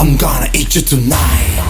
I'm gonna eat you tonight.